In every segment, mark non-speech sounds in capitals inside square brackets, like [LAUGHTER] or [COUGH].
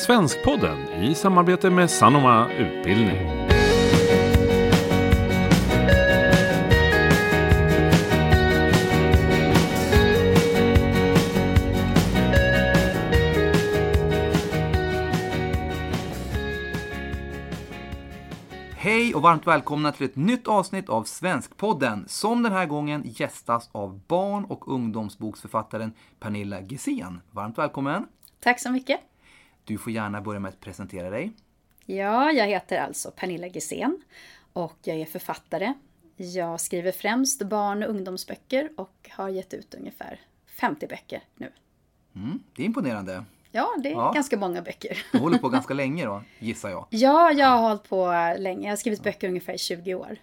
Svenskpodden i samarbete med Sanoma Utbildning. Hej och varmt välkomna till ett nytt avsnitt av Svenskpodden som den här gången gästas av barn och ungdomsboksförfattaren Pernilla Gesén. Varmt välkommen! Tack så mycket! Du får gärna börja med att presentera dig. Ja, jag heter alltså Pernilla Gesén och jag är författare. Jag skriver främst barn och ungdomsböcker och har gett ut ungefär 50 böcker nu. Mm, det är imponerande. Ja, det är Ja. ganska många böcker. Du håller på [LAUGHS] ganska länge då, gissar jag. Ja, jag har hållit på länge. Jag har skrivit böcker ungefär i 20 år.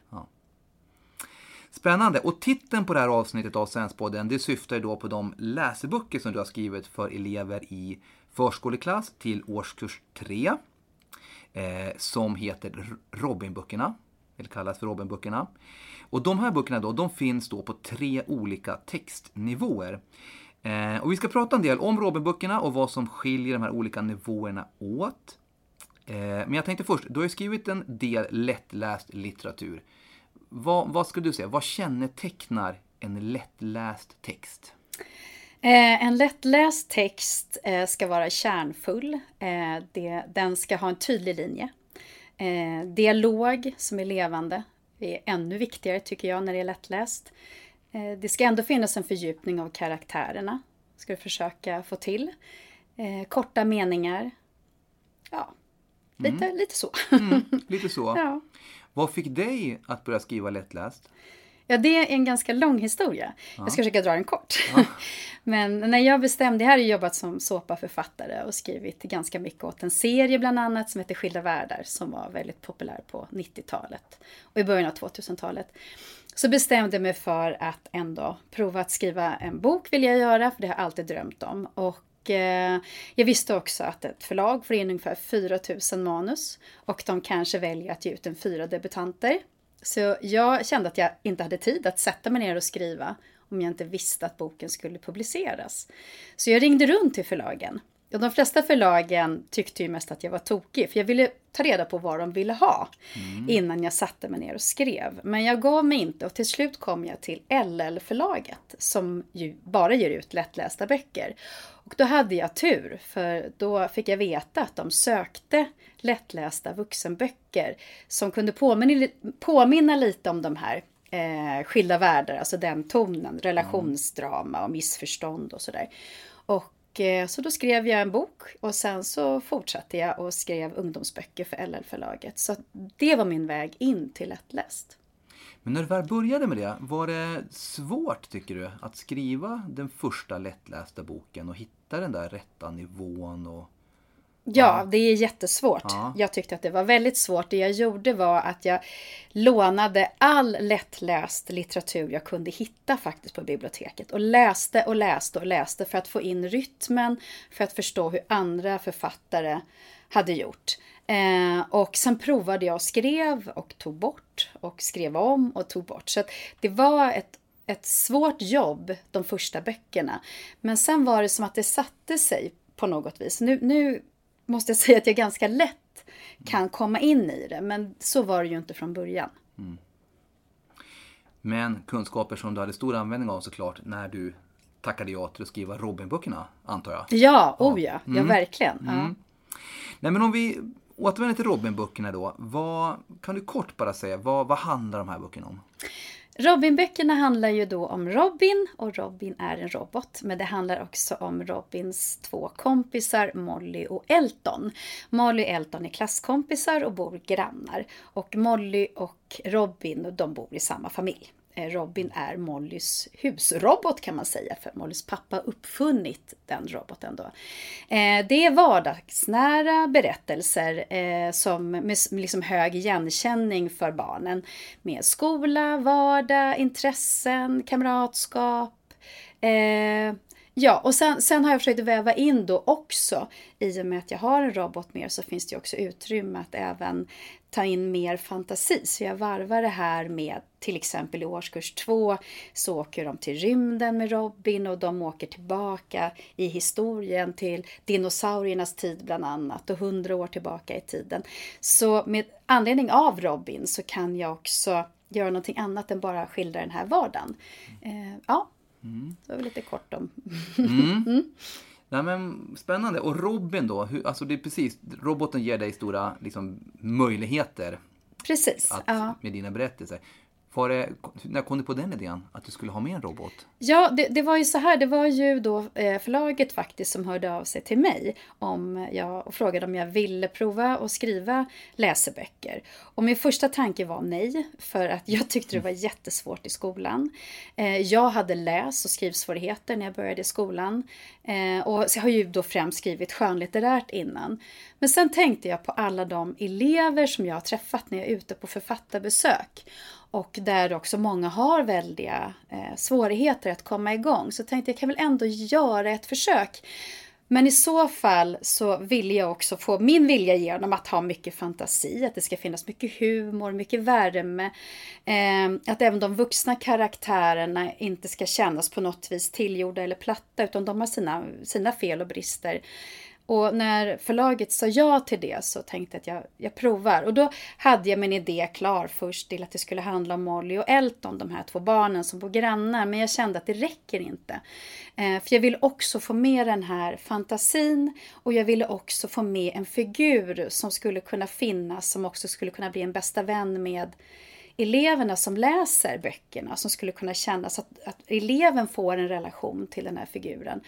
Spännande! Och titeln på det här avsnittet av Svenskpodden det syftar ju då på de läseböcker som du har skrivit för elever i förskoleklass till årskurs 3. Eh, som heter Robinböckerna, eller kallas för Robinböckerna. Och de här böckerna då, de finns då på tre olika textnivåer. Eh, och vi ska prata en del om Robinböckerna och vad som skiljer de här olika nivåerna åt. Eh, men jag tänkte först, du har ju skrivit en del lättläst litteratur. Vad, vad skulle du säga, vad kännetecknar en lättläst text? Eh, en lättläst text eh, ska vara kärnfull. Eh, den ska ha en tydlig linje. Dialog som är levande är ännu viktigare tycker jag när det är lättläst. Det ska ändå finnas en fördjupning av karaktärerna. Ska du försöka få till. Korta meningar. Ja, lite, lite så. Lite så. [LAUGHS] ja. Vad fick dig att börja skriva lättläst? Ja, det är en ganska lång historia. Jag ska försöka dra den kort. [LAUGHS] Men när jag bestämde, jag ju jobbat som såpaförfattare och skrivit ganska mycket åt en serie bland annat som heter Skilda världar som var väldigt populär på 90-talet och i början av 2000-talet. Så bestämde jag mig för att ändå prova att skriva en bok vill jag göra, för det har jag alltid drömt om. Och eh, jag visste också att ett förlag får in ungefär 4000 manus och de kanske väljer att ge ut en fyra debutanter. Så jag kände att jag inte hade tid att sätta mig ner och skriva om jag inte visste att boken skulle publiceras. Så jag ringde runt till förlagen. Och de flesta förlagen tyckte ju mest att jag var tokig, för jag ville ta reda på vad de ville ha innan jag satte mig ner och skrev. Men jag gav mig inte och till slut kom jag till LL-förlaget som ju bara ger ut lättlästa böcker. Och då hade jag tur, för då fick jag veta att de sökte lättlästa vuxenböcker som kunde påminna, påminna lite om de här eh, skilda världar, alltså den tonen, relationsdrama och missförstånd och sådär. Och eh, så då skrev jag en bok och sen så fortsatte jag och skrev ungdomsböcker för LL-förlaget. Så det var min väg in till lättläst. Men när du väl började med det, var det svårt tycker du att skriva den första lättlästa boken och hitta den där rätta nivån? Och... Ja, det är jättesvårt. Ja. Jag tyckte att det var väldigt svårt. Det jag gjorde var att jag lånade all lättläst litteratur jag kunde hitta faktiskt på biblioteket och läste och läste och läste för att få in rytmen, för att förstå hur andra författare hade gjort. Eh, och sen provade jag och skrev och tog bort och skrev om och tog bort. Så det var ett ett svårt jobb de första böckerna. Men sen var det som att det satte sig på något vis. Nu, nu måste jag [LAUGHS] säga att jag ganska lätt kan komma in i det, men så var det ju inte från början. Men kunskaper som du hade stor användning av såklart när du tackade ja till att skriva Robinböckerna, antar jag. Ja, oh ja, ja verkligen. Ja. Nej men om vi återvänder till Robinböckerna då. Vad, kan du kort bara säga, vad, vad handlar de här böckerna om? Robin-böckerna handlar ju då om Robin och Robin är en robot. Men det handlar också om Robins två kompisar Molly och Elton. Molly och Elton är klasskompisar och bor grannar. Och Molly och Robin de bor i samma familj. Eh, Robin är Mollys husrobot kan man säga, för Mollys pappa har uppfunnit den roboten då. Eh, det är vardagsnära berättelser eh, som med liksom hög igenkänning för barnen. Med skola, vardag, intressen, kamratskap. Ja, och sen, sen har jag försökt väva in då också, i och med att jag har en robot med så finns det också utrymme att även ta in mer fantasi. Så jag varvar det här med till exempel i årskurs två så åker de till rymden med Robin och de åker tillbaka i historien till dinosauriernas tid bland annat och hundra år tillbaka i tiden. Så med anledning av Robin så kan jag också göra någonting annat än bara skildra den här vardagen. Eh, ja, mm. det var lite kort om... mm. [LAUGHS] mm. Nej, men spännande. Och Robin då? Hur, alltså det är precis, roboten ger dig stora liksom, möjligheter. Precis. Att, ja. Med dina berättelser. Var det, när kom du på den idén? Att du skulle ha med en robot? Ja, det, det var ju så här. Det var ju då eh, förlaget faktiskt som hörde av sig till mig om jag, och frågade om jag ville prova att skriva läseböcker. Och min första tanke var nej, för att jag tyckte det var jättesvårt i skolan. Eh, jag hade läs och skrivsvårigheter när jag började i skolan. Eh, och jag har ju då främst skrivit skönlitterärt innan. Men sen tänkte jag på alla de elever som jag har träffat när jag är ute på författarbesök och där också många har väldiga eh, svårigheter att komma igång. Så tänkte jag kan väl ändå göra ett försök. Men i så fall så vill jag också få min vilja igenom att ha mycket fantasi, att det ska finnas mycket humor, mycket värme. Eh, att även de vuxna karaktärerna inte ska kännas på något vis tillgjorda eller platta utan de har sina, sina fel och brister. Och när förlaget sa ja till det så tänkte jag att jag, jag provar. Och då hade jag min idé klar först till att det skulle handla om Molly och Elton, de här två barnen som bor grannar. Men jag kände att det räcker inte. Eh, för jag ville också få med den här fantasin och jag ville också få med en figur som skulle kunna finnas, som också skulle kunna bli en bästa vän med eleverna som läser böckerna, som skulle kunna känna att, att eleven får en relation till den här figuren.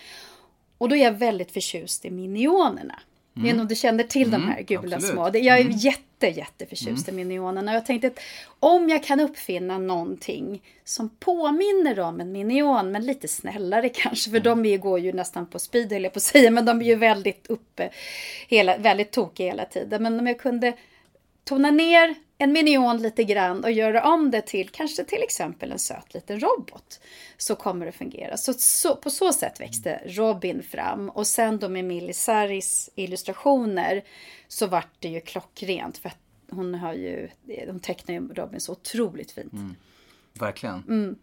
Och då är jag väldigt förtjust i minionerna. Mm. Jag vet inte om du känner till mm, de här gula absolut. små. Jag är mm. jätte, jätteförtjust mm. i minionerna. Och jag tänkte att om jag kan uppfinna någonting som påminner om en minion, men lite snällare kanske, för mm. de går ju nästan på speed, höll jag på att säga, men de är ju väldigt uppe, hela, väldigt tokiga hela tiden. Men om jag kunde tona ner en minion lite grann och göra om det till kanske till exempel en söt liten robot. Så kommer det fungera. Så, så på så sätt växte Robin fram och sen då med Millie Saris illustrationer så vart det ju klockrent för att hon har ju, hon tecknar ju Robin så otroligt fint. Mm. Verkligen. Mm.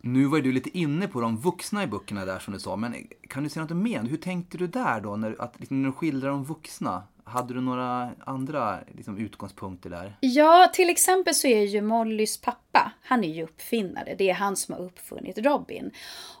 Nu var du lite inne på de vuxna i böckerna där som du sa, men kan du säga något mer? Hur tänkte du där då, när, att, liksom, när du skildrar de vuxna? Hade du några andra liksom, utgångspunkter där? Ja, till exempel så är ju Mollys pappa, han är ju uppfinnare. Det är han som har uppfunnit Robin.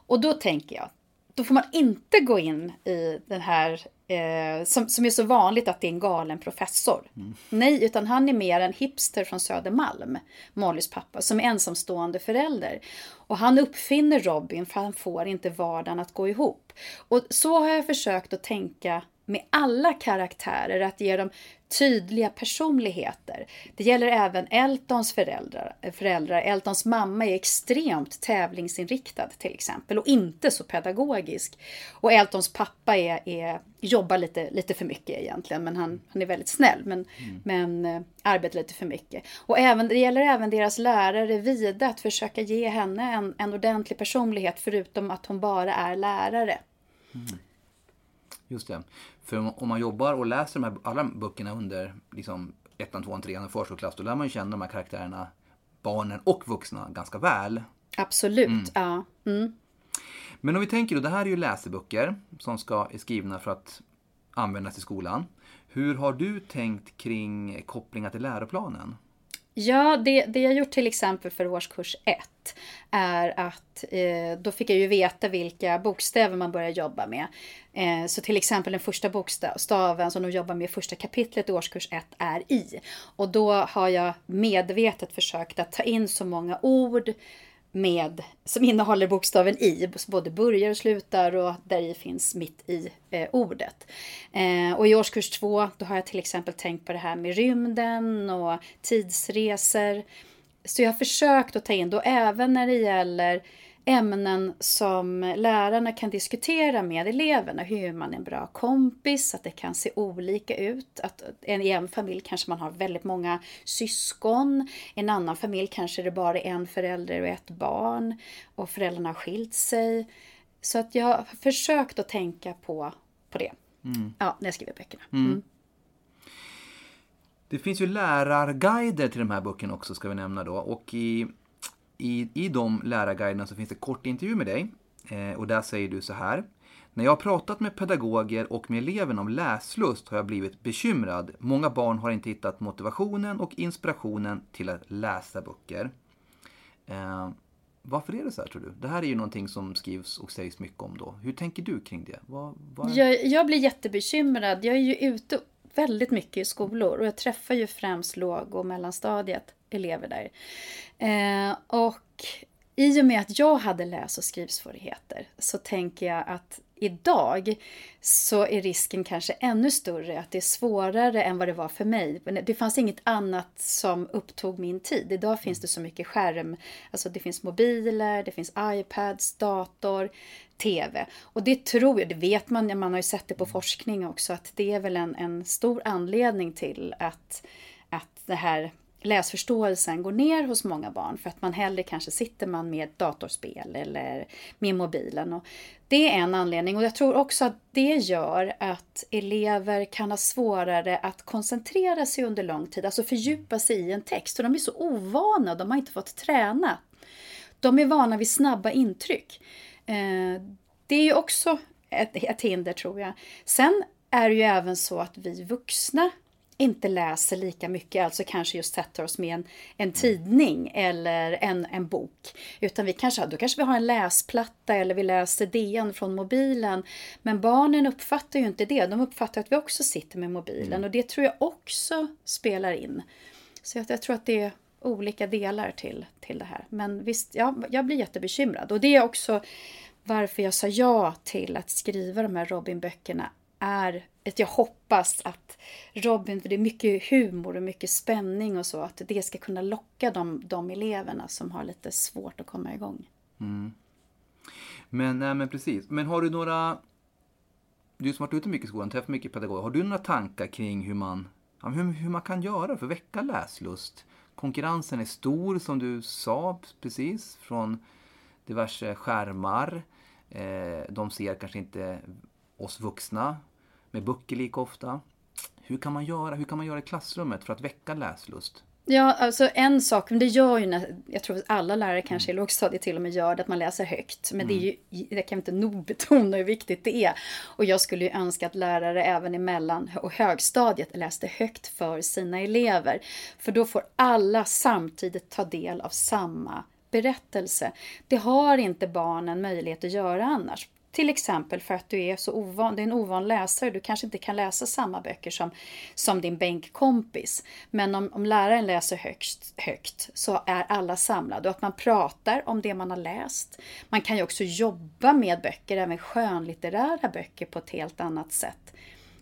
Och då tänker jag, då får man inte gå in i den här, eh, som, som är så vanligt att det är en galen professor. Mm. Nej, utan han är mer en hipster från Södermalm, Mollys pappa, som är ensamstående förälder. Och han uppfinner Robin för han får inte vardagen att gå ihop. Och så har jag försökt att tänka med alla karaktärer, att ge dem tydliga personligheter. Det gäller även Eltons föräldrar. föräldrar. Eltons mamma är extremt tävlingsinriktad till exempel och inte så pedagogisk. Och Eltons pappa är, är, jobbar lite, lite för mycket egentligen, men han, han är väldigt snäll men, mm. men äh, arbetar lite för mycket. Och även, det gäller även deras lärare Vida, att försöka ge henne en, en ordentlig personlighet förutom att hon bara är lärare. Mm. Just det. För om man jobbar och läser de här, alla böckerna under liksom, ettan, tvåan, trean och förskoleklass, då lär man ju känna de här karaktärerna, barnen och vuxna, ganska väl. Absolut, mm. ja. Mm. Men om vi tänker då, det här är ju läseböcker som ska, är skrivna för att användas i skolan. Hur har du tänkt kring kopplingar till läroplanen? Ja, det, det jag gjort till exempel för årskurs 1 är att eh, då fick jag ju veta vilka bokstäver man börjar jobba med. Eh, så till exempel den första bokstaven som de jobbar med i första kapitlet i årskurs 1 är i. Och då har jag medvetet försökt att ta in så många ord med, som innehåller bokstaven i, både börjar och slutar och där i finns mitt i eh, ordet. Eh, och i årskurs två då har jag till exempel tänkt på det här med rymden och tidsresor. Så jag har försökt att ta in då även när det gäller ämnen som lärarna kan diskutera med eleverna. Hur är man en bra kompis? Att det kan se olika ut. Att I en familj kanske man har väldigt många syskon. I en annan familj kanske det bara är en förälder och ett barn. Och föräldrarna har skilt sig. Så att jag har försökt att tänka på, på det. Mm. Ja, när jag skriver böckerna. Mm. Mm. Det finns ju lärarguider till de här böckerna också ska vi nämna då. Och i, i, i de lärarguiderna så finns det kort intervju med dig. Eh, och där säger du så här. När jag har pratat med pedagoger och med eleverna om läslust har jag blivit bekymrad. Många barn har inte hittat motivationen och inspirationen till att läsa böcker. Eh, varför är det så här tror du? Det här är ju någonting som skrivs och sägs mycket om då. Hur tänker du kring det? Vad, vad... Jag, jag blir jättebekymrad. Jag är ju ute väldigt mycket i skolor och jag träffar ju främst låg och mellanstadiet elever där. Eh, och i och med att jag hade läs och skrivsvårigheter så tänker jag att idag så är risken kanske ännu större att det är svårare än vad det var för mig. Det fanns inget annat som upptog min tid. Idag finns det så mycket skärm. Alltså det finns mobiler, det finns iPads, dator, TV. Och det tror jag, det vet man, man har ju sett det på forskning också, att det är väl en, en stor anledning till att, att det här läsförståelsen går ner hos många barn för att man hellre kanske sitter man med datorspel eller med mobilen. Och det är en anledning och jag tror också att det gör att elever kan ha svårare att koncentrera sig under lång tid, alltså fördjupa sig i en text. För de är så ovana, de har inte fått träna. De är vana vid snabba intryck. Eh, det är ju också ett, ett hinder tror jag. Sen är det ju även så att vi vuxna inte läser lika mycket, alltså kanske just sätter oss med en, en tidning eller en, en bok. Utan vi kanske, då kanske vi har en läsplatta eller vi läser DN från mobilen. Men barnen uppfattar ju inte det, de uppfattar att vi också sitter med mobilen mm. och det tror jag också spelar in. Så jag, jag tror att det är olika delar till, till det här. Men visst, ja, jag blir jättebekymrad och det är också varför jag sa ja till att skriva de här Robin-böckerna är att jag hoppas att Robin, för det är mycket humor och mycket spänning och så, att det ska kunna locka de, de eleverna som har lite svårt att komma igång. Mm. Men, nej, men precis. Men har du några, du som har varit ute mycket i skolan, träffat mycket pedagoger, har du några tankar kring hur man, hur, hur man kan göra för att väcka läslust? Konkurrensen är stor som du sa precis, från diverse skärmar. Eh, de ser kanske inte oss vuxna med böcker lika ofta. Hur kan man göra? Hur kan man göra i klassrummet för att väcka läslust? Ja, alltså en sak, men det gör ju, när, jag tror att alla lärare kanske i lågstadiet till och med gör det, att man läser högt. Men mm. det, är ju, det kan vi inte nog betona hur viktigt det är. Och jag skulle ju önska att lärare även i mellan och högstadiet läste högt för sina elever. För då får alla samtidigt ta del av samma berättelse. Det har inte barnen möjlighet att göra annars. Till exempel för att du är så ovan, du är en ovan läsare. Du kanske inte kan läsa samma böcker som, som din bänkkompis. Men om, om läraren läser högst, högt så är alla samlade och att man pratar om det man har läst. Man kan ju också jobba med böcker, även skönlitterära böcker på ett helt annat sätt.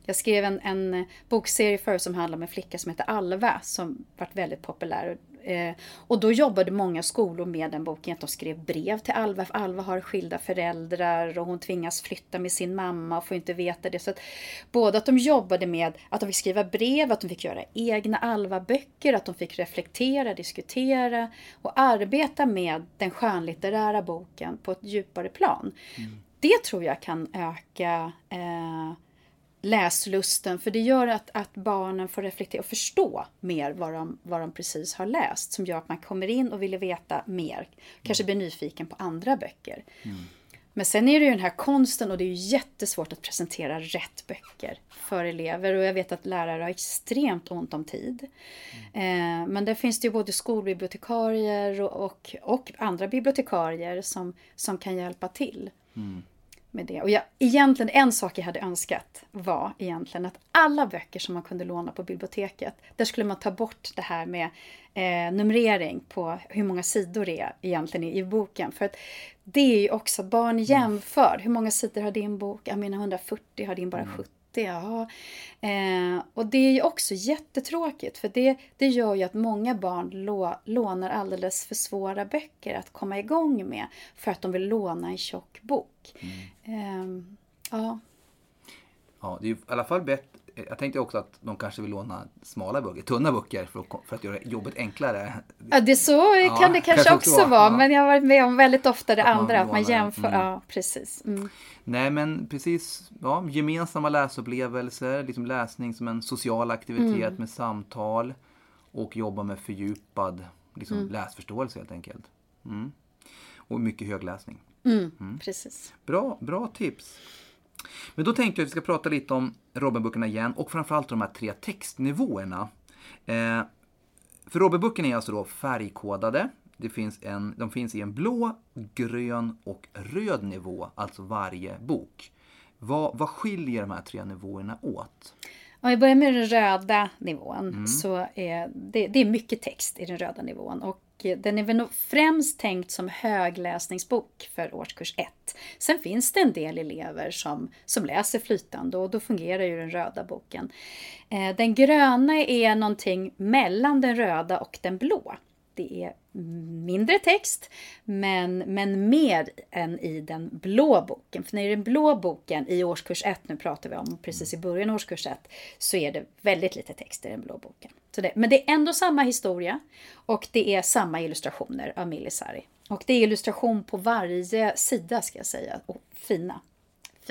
Jag skrev en, en bokserie förut som handlar om en flicka som heter Alva som varit väldigt populär. Eh, och då jobbade många skolor med den boken, att de skrev brev till Alva, för Alva har skilda föräldrar och hon tvingas flytta med sin mamma och får inte veta det. Så att, både att de jobbade med att de fick skriva brev, att de fick göra egna Alva-böcker, att de fick reflektera, diskutera och arbeta med den skönlitterära boken på ett djupare plan. Mm. Det tror jag kan öka eh, läslusten. För det gör att, att barnen får reflektera och förstå mer vad de, vad de precis har läst. Som gör att man kommer in och vill veta mer. Kanske blir nyfiken på andra böcker. Mm. Men sen är det ju den här konsten och det är ju jättesvårt att presentera rätt böcker för elever. Och jag vet att lärare har extremt ont om tid. Mm. Eh, men där finns det ju både skolbibliotekarier och, och, och, andra bibliotekarier som, som kan hjälpa till. Mm med det. Och jag, egentligen en sak jag hade önskat var egentligen att alla böcker som man kunde låna på biblioteket, där skulle man ta bort det här med eh, numrering på hur många sidor det är egentligen i, i boken. För att det är ju också, barn mm. jämför. Hur många sidor har din bok? Jag menar 140, har din bara 70? Ja. Eh, och det är ju också jättetråkigt för det, det gör ju att många barn lå, lånar alldeles för svåra böcker att komma igång med för att de vill låna en tjock bok. Mm. Eh, ja. Ja, det är i alla fall bättre jag tänkte också att de kanske vill låna smala böcker, tunna böcker för att, för att göra jobbet enklare. Ja, det så ja, kan det kanske, kanske också vara, ja. men jag har varit med om väldigt ofta det att andra, man att man jämför. Mm. Ja, precis. Mm. Nej, men precis, ja, gemensamma läsupplevelser, liksom läsning som en social aktivitet mm. med samtal och jobba med fördjupad liksom, mm. läsförståelse helt enkelt. Mm. Och mycket högläsning. Mm. Precis. Bra, bra tips. Men då tänkte jag att vi ska prata lite om Robinböckerna igen och framförallt de här tre textnivåerna. Eh, för Robinböckerna är alltså då färgkodade. Det finns en, de finns i en blå, grön och röd nivå, alltså varje bok. Vad, vad skiljer de här tre nivåerna åt? Om vi börjar med den röda nivån mm. så är det, det, är mycket text i den röda nivån. Och den är väl främst tänkt som högläsningsbok för årskurs 1. Sen finns det en del elever som, som läser flytande och då fungerar ju den röda boken. Eh, den gröna är någonting mellan den röda och den blå. Det är mindre text, men, men mer än i den blå boken. För när det är den blå boken i årskurs 1, nu pratar vi om precis i början av årskurs 1, så är det väldigt lite text i den blå boken. Så det, men det är ändå samma historia och det är samma illustrationer av Millisari. Och det är illustration på varje sida ska jag säga, och fina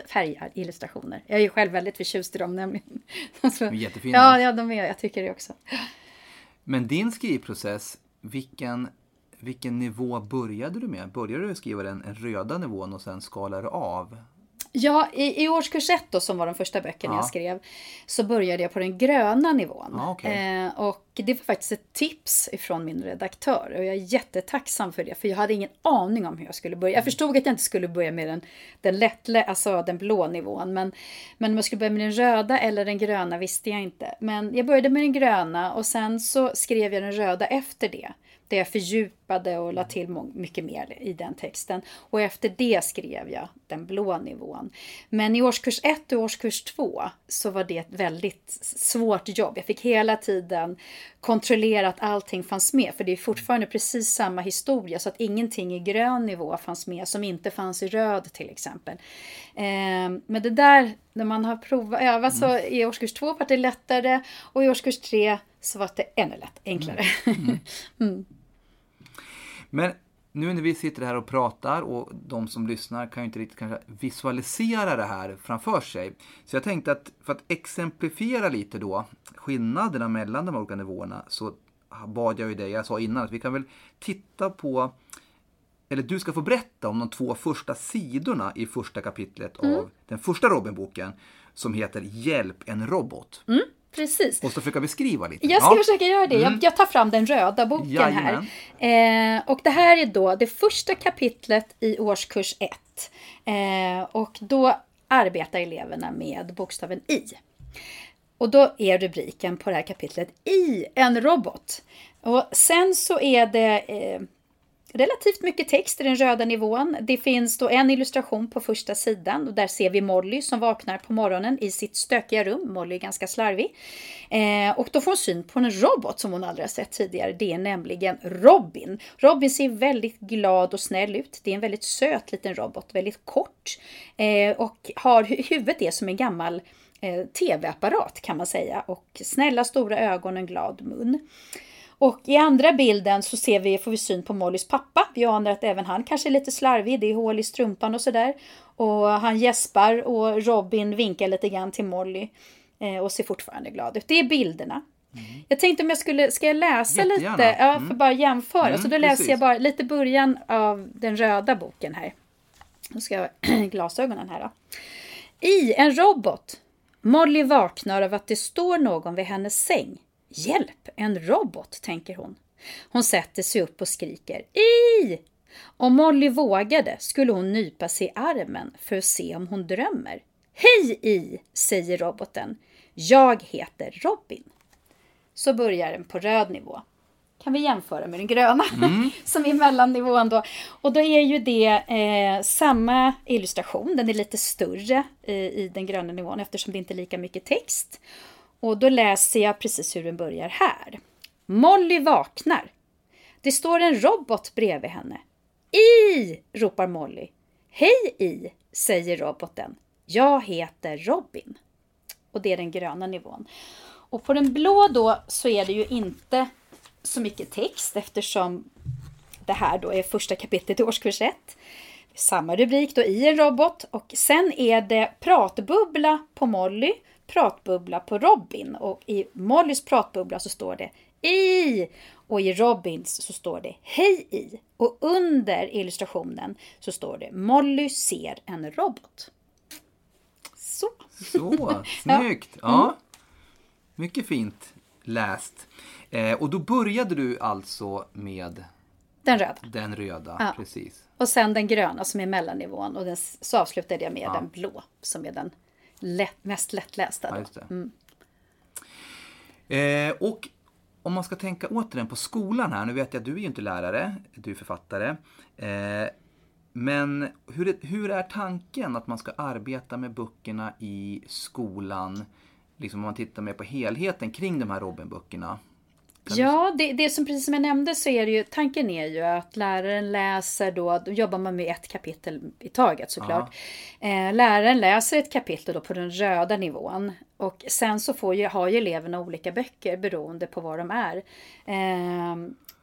färgar, illustrationer. Jag är själv väldigt förtjust i dem nämligen. [LAUGHS] Jättefina. Ja, ja, de är jag. tycker det också. Men din skrivprocess vilken, vilken nivå började du med? Började du skriva den, röda nivån och sen skalade du av? Ja, i, i årskurs 1 då, som var de första böckerna ja. jag skrev, så började jag på den gröna nivån. Ja, okay. eh, och det var faktiskt ett tips ifrån min redaktör och jag är jättetacksam för det, för jag hade ingen aning om hur jag skulle börja. Jag förstod att jag inte skulle börja med den, den lättle, alltså den blå nivån, men, men om jag skulle börja med den röda eller den gröna visste jag inte. Men jag började med den gröna och sen så skrev jag den röda efter det. Där jag fördjupade och la till mycket mer i den texten. Och efter det skrev jag den blå nivån. Men i årskurs 1 och årskurs 2 så var det ett väldigt svårt jobb. Jag fick hela tiden kontrollera att allting fanns med. För det är fortfarande precis samma historia. Så att ingenting i grön nivå fanns med som inte fanns i röd till exempel. Eh, men det där, när man har provat, övat så mm. i årskurs 2 var det lättare och i årskurs 3 så var det ännu lätt, enklare. Mm. mm. [LAUGHS] Men nu när vi sitter här och pratar och de som lyssnar kan ju inte riktigt kanske visualisera det här framför sig. Så jag tänkte att för att exemplifiera lite då skillnaderna mellan de olika nivåerna så bad jag ju dig, jag sa innan, att vi kan väl titta på eller du ska få berätta om de två första sidorna i första kapitlet mm. av den första Robin-boken som heter Hjälp en robot. Mm. Precis. Och så försöka beskriva lite. Jag ska ja. försöka göra det. Mm. Jag, jag, tar fram den röda boken Jajamän. här. Eh, och det här är då det första kapitlet i årskurs 1. Eh, och då arbetar eleverna med bokstaven I. Och då är rubriken på det här kapitlet I en robot. Och sen så är det eh, relativt mycket text i den röda nivån. Det finns då en illustration på första sidan och där ser vi Molly som vaknar på morgonen i sitt stökiga rum. Molly är ganska slarvig. Eh, och då får hon syn på en robot som hon aldrig har sett tidigare. Det är nämligen Robin. Robin ser väldigt glad och snäll ut. Det är en väldigt söt liten robot, väldigt kort. Eh, och har, huvudet är som en gammal eh, tv-apparat kan man säga. Och snälla stora ögon och en glad mun. Och i andra bilden så ser vi, får vi syn på Mollys pappa. Vi anar att även han kanske är lite slarvig, det är hål i strumpan och sådär. Och han gäspar och Robin vinkar lite grann till Molly eh, och ser fortfarande glad ut. Det är bilderna. Mm. Jag tänkte om jag skulle, ska jag läsa Jättegärna. lite? Ja, mm. för bara jämföra. Mm, så då läser precis. jag bara lite början av den röda boken här. Nu ska jag [CLEARS THROAT] glasögonen här då. I en robot. Molly vaknar av att det står någon vid hennes säng. Hjälp, en robot, tänker hon. Hon sätter sig upp och skriker I! Om Molly vågade skulle hon nypa sig i armen för att se om hon drömmer. Hej I, säger roboten. Jag heter Robin. Så börjar den på röd nivå. Kan vi jämföra med den gröna mm. [LAUGHS] som är mellannivån då. Och då är ju det eh, samma illustration, den är lite större eh, i den gröna nivån eftersom det inte är lika mycket text. Och då läser jag precis hur den börjar här. Molly vaknar. Det står en robot bredvid henne. I! ropar Molly. Hej I! säger roboten. Jag heter Robin. och det är den gröna nivån. Och på den blå då så är det ju inte så mycket text eftersom det här då är första kapitlet i årskurs 1. Samma rubrik då i en robot och sen är det pratbubbla på Molly, pratbubbla på Robin och i Mollys pratbubbla så står det i och i Robins så står det hej i och under illustrationen så står det Molly ser en robot. Så. Så, [LAUGHS] snyggt! Ja. Mm. Mycket fint läst. Eh, och då började du alltså med den röda. Den röda, ja. precis. Och sen den gröna som är mellannivån och den, så avslutade jag med ja. den blå som är den lätt, mest lättlästa. Ja, mm. eh, och om man ska tänka återigen på skolan här, nu vet jag att du är ju inte lärare, du är författare. Eh, men hur är, hur är tanken att man ska arbeta med böckerna i skolan? Liksom om man tittar mer på helheten kring de här Robin-böckerna. Ja, det, det som precis som jag nämnde så är det ju, tanken är ju att läraren läser då, då jobbar man med ett kapitel i taget såklart. Eh, läraren läser ett kapitel då på den röda nivån och sen så får ju, har ju eleverna olika böcker beroende på vad de är. Eh,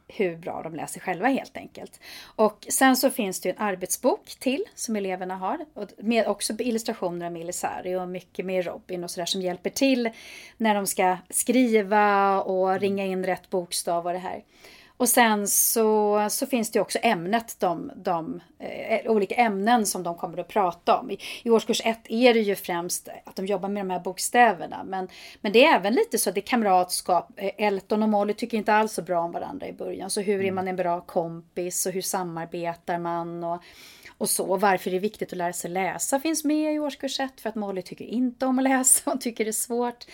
hur bra de läser själva helt enkelt. Och sen så finns det en arbetsbok till som eleverna har. Och med också illustrationer av Milisari och mycket med Robin och sådär som hjälper till när de ska skriva och ringa in rätt bokstav och det här. Och sen så, så finns det också ämnet, de, de eh, olika ämnen som de kommer att prata om. I, I årskurs ett är det ju främst att de jobbar med de här bokstäverna. Men, men det är även lite så att det är kamratskap. Eh, Elton och Molly tycker inte alls så bra om varandra i början. Så hur är man en bra kompis och hur samarbetar man? Och, och så. Varför det är viktigt att lära sig läsa finns med i årskurs ett. För att Molly tycker inte om att läsa och tycker det är svårt.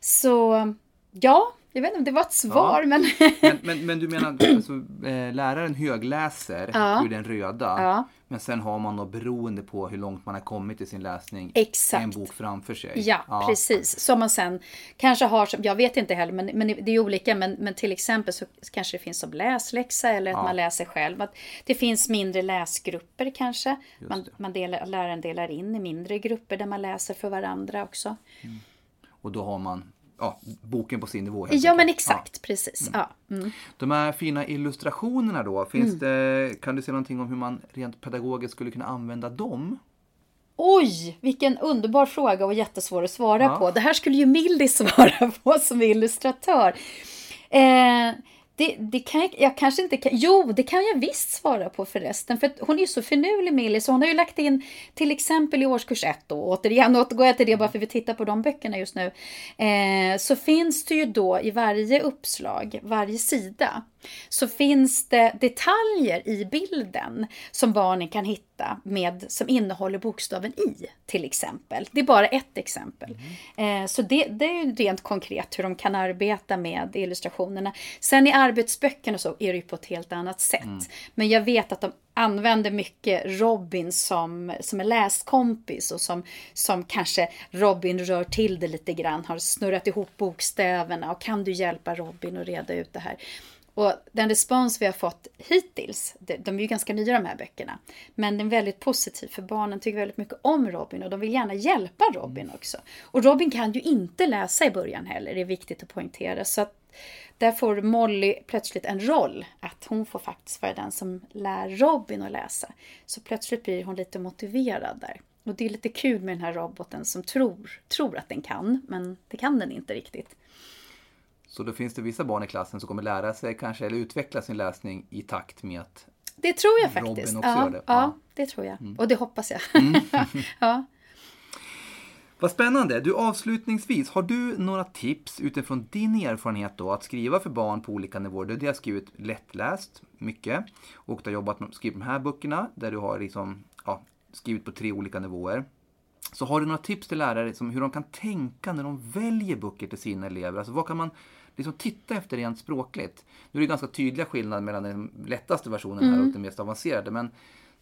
Så ja, jag vet inte om det var ett svar, ja. men... men, men... men... du menar alltså, eh, läraren högläser ja. ur den röda, ja. men sen har man då beroende på hur långt man har kommit i sin läsning Exakt. en bok framför sig? Ja, ja, precis. Som man sen kanske har, jag vet inte heller, men, men det är olika, men, men till exempel så kanske det finns som läsläxa eller att man läser själv. Att det finns mindre läsgrupper kanske. Man, man delar, läraren delar in i mindre grupper där man läser för varandra också. Mm. Och då har man ja, boken på sin nivå. Ja, enkelt. men exakt, ja. precis. Mm. Ja. Mm. De här fina illustrationerna då, finns mm. det, kan du säga någonting om hur man rent pedagogiskt skulle kunna använda dem? Oj, vilken underbar fråga och jättesvår att svara ja. på. Det här skulle ju Mildy [LAUGHS] svara på som illustratör. Eh, det, det kan jag, jag, kanske inte kan, jo det kan jag visst svara på förresten. För hon är ju så finurlig Millie så hon har ju lagt in till exempel i årskurs 1 då, återigen [LAUGHS] återgår jag till det bara för att vi tittar på de böckerna just nu. Eh, så finns det ju då i varje uppslag, varje sida, så finns det detaljer i bilden som barnen kan hitta med, som innehåller bokstaven i till exempel. Det är bara ett exempel. Mm. Eh, så det, det, är ju rent konkret hur de kan arbeta med illustrationerna. Sen i arbetsböckerna så är det ju på ett helt annat sätt. Mm. Men jag vet att de använder mycket Robin som, som en läskompis och som, som kanske Robin rör till det lite grann, har snurrat ihop bokstäverna och kan du hjälpa Robin att reda ut det här? Och den respons vi har fått hittills, de är ju ganska nya de här böckerna, men den är väldigt positiv för barnen tycker väldigt mycket om Robin och de vill gärna hjälpa Robin också. Och Robin kan ju inte läsa i början heller, det är viktigt att poängtera. Så att där får Molly plötsligt en roll, att hon får faktiskt vara den som lär Robin att läsa. Så plötsligt blir hon lite motiverad där. Och det är lite kul med den här roboten som tror, tror att den kan, men det kan den inte riktigt. Så då finns det vissa barn i klassen som kommer lära sig kanske, eller utveckla sin läsning i takt med att det tror jag faktiskt. Robin också ja, gör det. Ja. ja, det tror jag. Mm. Och det hoppas jag. Mm. [LAUGHS] ja. Vad spännande! Du avslutningsvis, har du några tips utifrån din erfarenhet då att skriva för barn på olika nivåer? Du har skrivit lättläst mycket och du har jobbat med skrivit de här böckerna där du har liksom, ja, skrivit på tre olika nivåer. Så har du några tips till lärare som hur de kan tänka när de väljer böcker till sina elever? Alltså vad kan man liksom titta efter rent språkligt? Nu är det ganska tydliga skillnader mellan den lättaste versionen här mm. och den mest avancerade. Men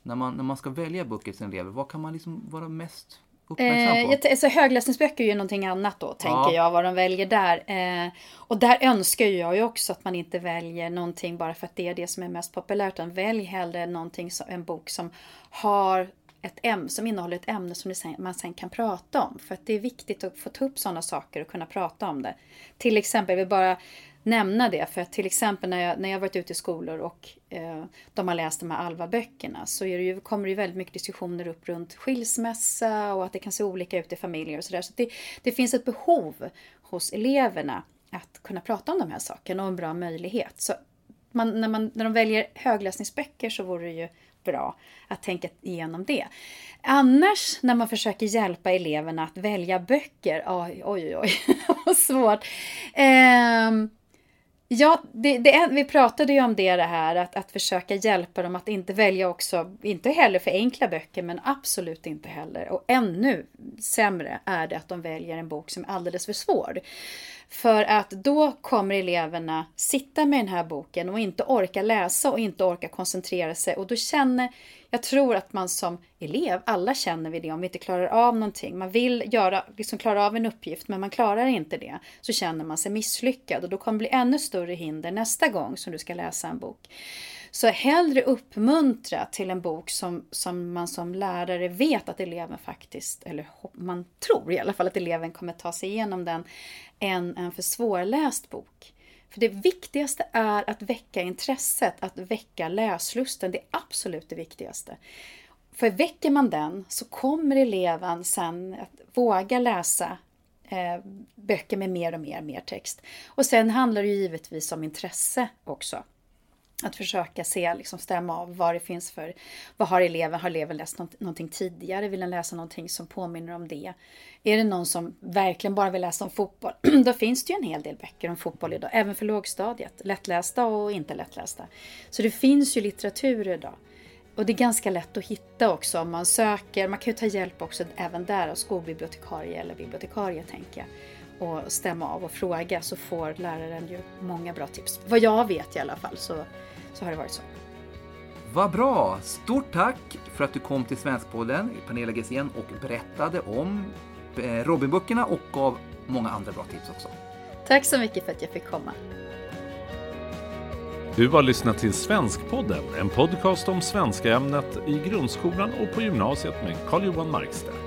när man, när man ska välja böcker till sina elever, vad kan man liksom vara mest Eh, alltså, högläsningsböcker är ju någonting annat då, tänker ja. jag, vad de väljer där. Eh, och där önskar jag ju också att man inte väljer någonting bara för att det är det som är mest populärt, utan välj hellre någonting som, en bok som har ett ämne, som innehåller ett ämne som man sen kan prata om. För att det är viktigt att få ta upp sådana saker och kunna prata om det. Till exempel, jag vill bara nämna det, för att till exempel när jag, när jag varit ute i skolor och eh, de har läst de här Alva-böckerna så är det ju, kommer det ju väldigt mycket diskussioner upp runt skilsmässa och att det kan se olika ut i familjer och sådär. Så, så det, det finns ett behov hos eleverna att kunna prata om de här sakerna och en bra möjlighet. Så man, när, man, när de väljer högläsningsböcker så vore det ju bra att tänka igenom det. Annars när man försöker hjälpa eleverna att välja böcker, oj oj oj, [LAUGHS] vad svårt. Eh, Ja, det, det, vi pratade ju om det, det här att, att försöka hjälpa dem att inte välja också, inte heller för enkla böcker, men absolut inte heller. Och ännu sämre är det att de väljer en bok som är alldeles för svår. För att då kommer eleverna sitta med den här boken och inte orka läsa och inte orka koncentrera sig och då känner jag tror att man som elev, alla känner vi det om vi inte klarar av någonting. Man vill göra, liksom klara av en uppgift men man klarar inte det. Så känner man sig misslyckad och då kommer det bli ännu större hinder nästa gång som du ska läsa en bok. Så hellre uppmuntra till en bok som, som man som lärare vet att eleven faktiskt, eller man tror i alla fall att eleven kommer ta sig igenom den, än en för svårläst bok. För det viktigaste är att väcka intresset, att väcka läslusten. Det är absolut det viktigaste. För väcker man den så kommer eleven sen att våga läsa eh, böcker med mer och mer, mer text. Och sen handlar det givetvis om intresse också. Att försöka se, liksom stämma av vad det finns för, vad har eleven, har eleven läst någonting tidigare, vill den läsa någonting som påminner om det? Är det någon som verkligen bara vill läsa om fotboll, [CLEARS THROAT] då finns det ju en hel del böcker om fotboll idag, även för lågstadiet, lättlästa och inte lättlästa. Så det finns ju litteratur idag. Och det är ganska lätt att hitta också om man söker, man kan ju ta hjälp också även där av skolbibliotekarie eller bibliotekarie tänker jag och stämma av och fråga så får läraren ju många bra tips. Vad jag vet i alla fall så så har det varit så. Vad bra! Stort tack för att du kom till Svenskpodden, Pernilla Gesén, och berättade om eh, Robinböckerna och gav många andra bra tips också. Tack så mycket för att jag fick komma. Du har lyssnat till Svenskpodden, en podcast om svenska ämnet i grundskolan och på gymnasiet med Carl-Johan Markstedt.